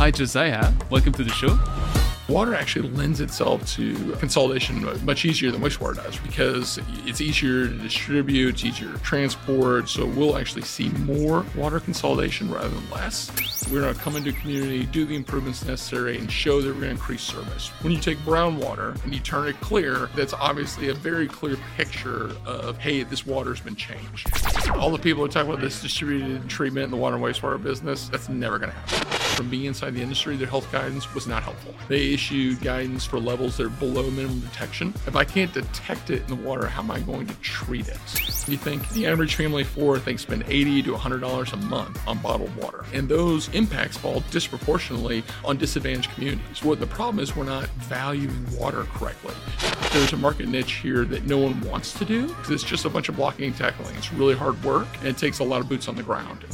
Hi, Josiah. Welcome to the show. Water actually lends itself to consolidation much easier than wastewater does because it's easier to distribute, it's easier to transport. So we'll actually see more water consolidation rather than less. We're going to come into a community, do the improvements necessary, and show that we're going to increase service. When you take brown water and you turn it clear, that's obviously a very clear picture of, hey, this water's been changed. All the people who talk about this distributed treatment in the water and wastewater business, that's never going to happen from being inside the industry, their health guidance was not helpful. They issued guidance for levels that are below minimum detection. If I can't detect it in the water, how am I going to treat it? You think the average family of four thinks spend 80 to $100 a month on bottled water, and those impacts fall disproportionately on disadvantaged communities. What the problem is, we're not valuing water correctly. There's a market niche here that no one wants to do because it's just a bunch of blocking and tackling. It's really hard work and it takes a lot of boots on the ground.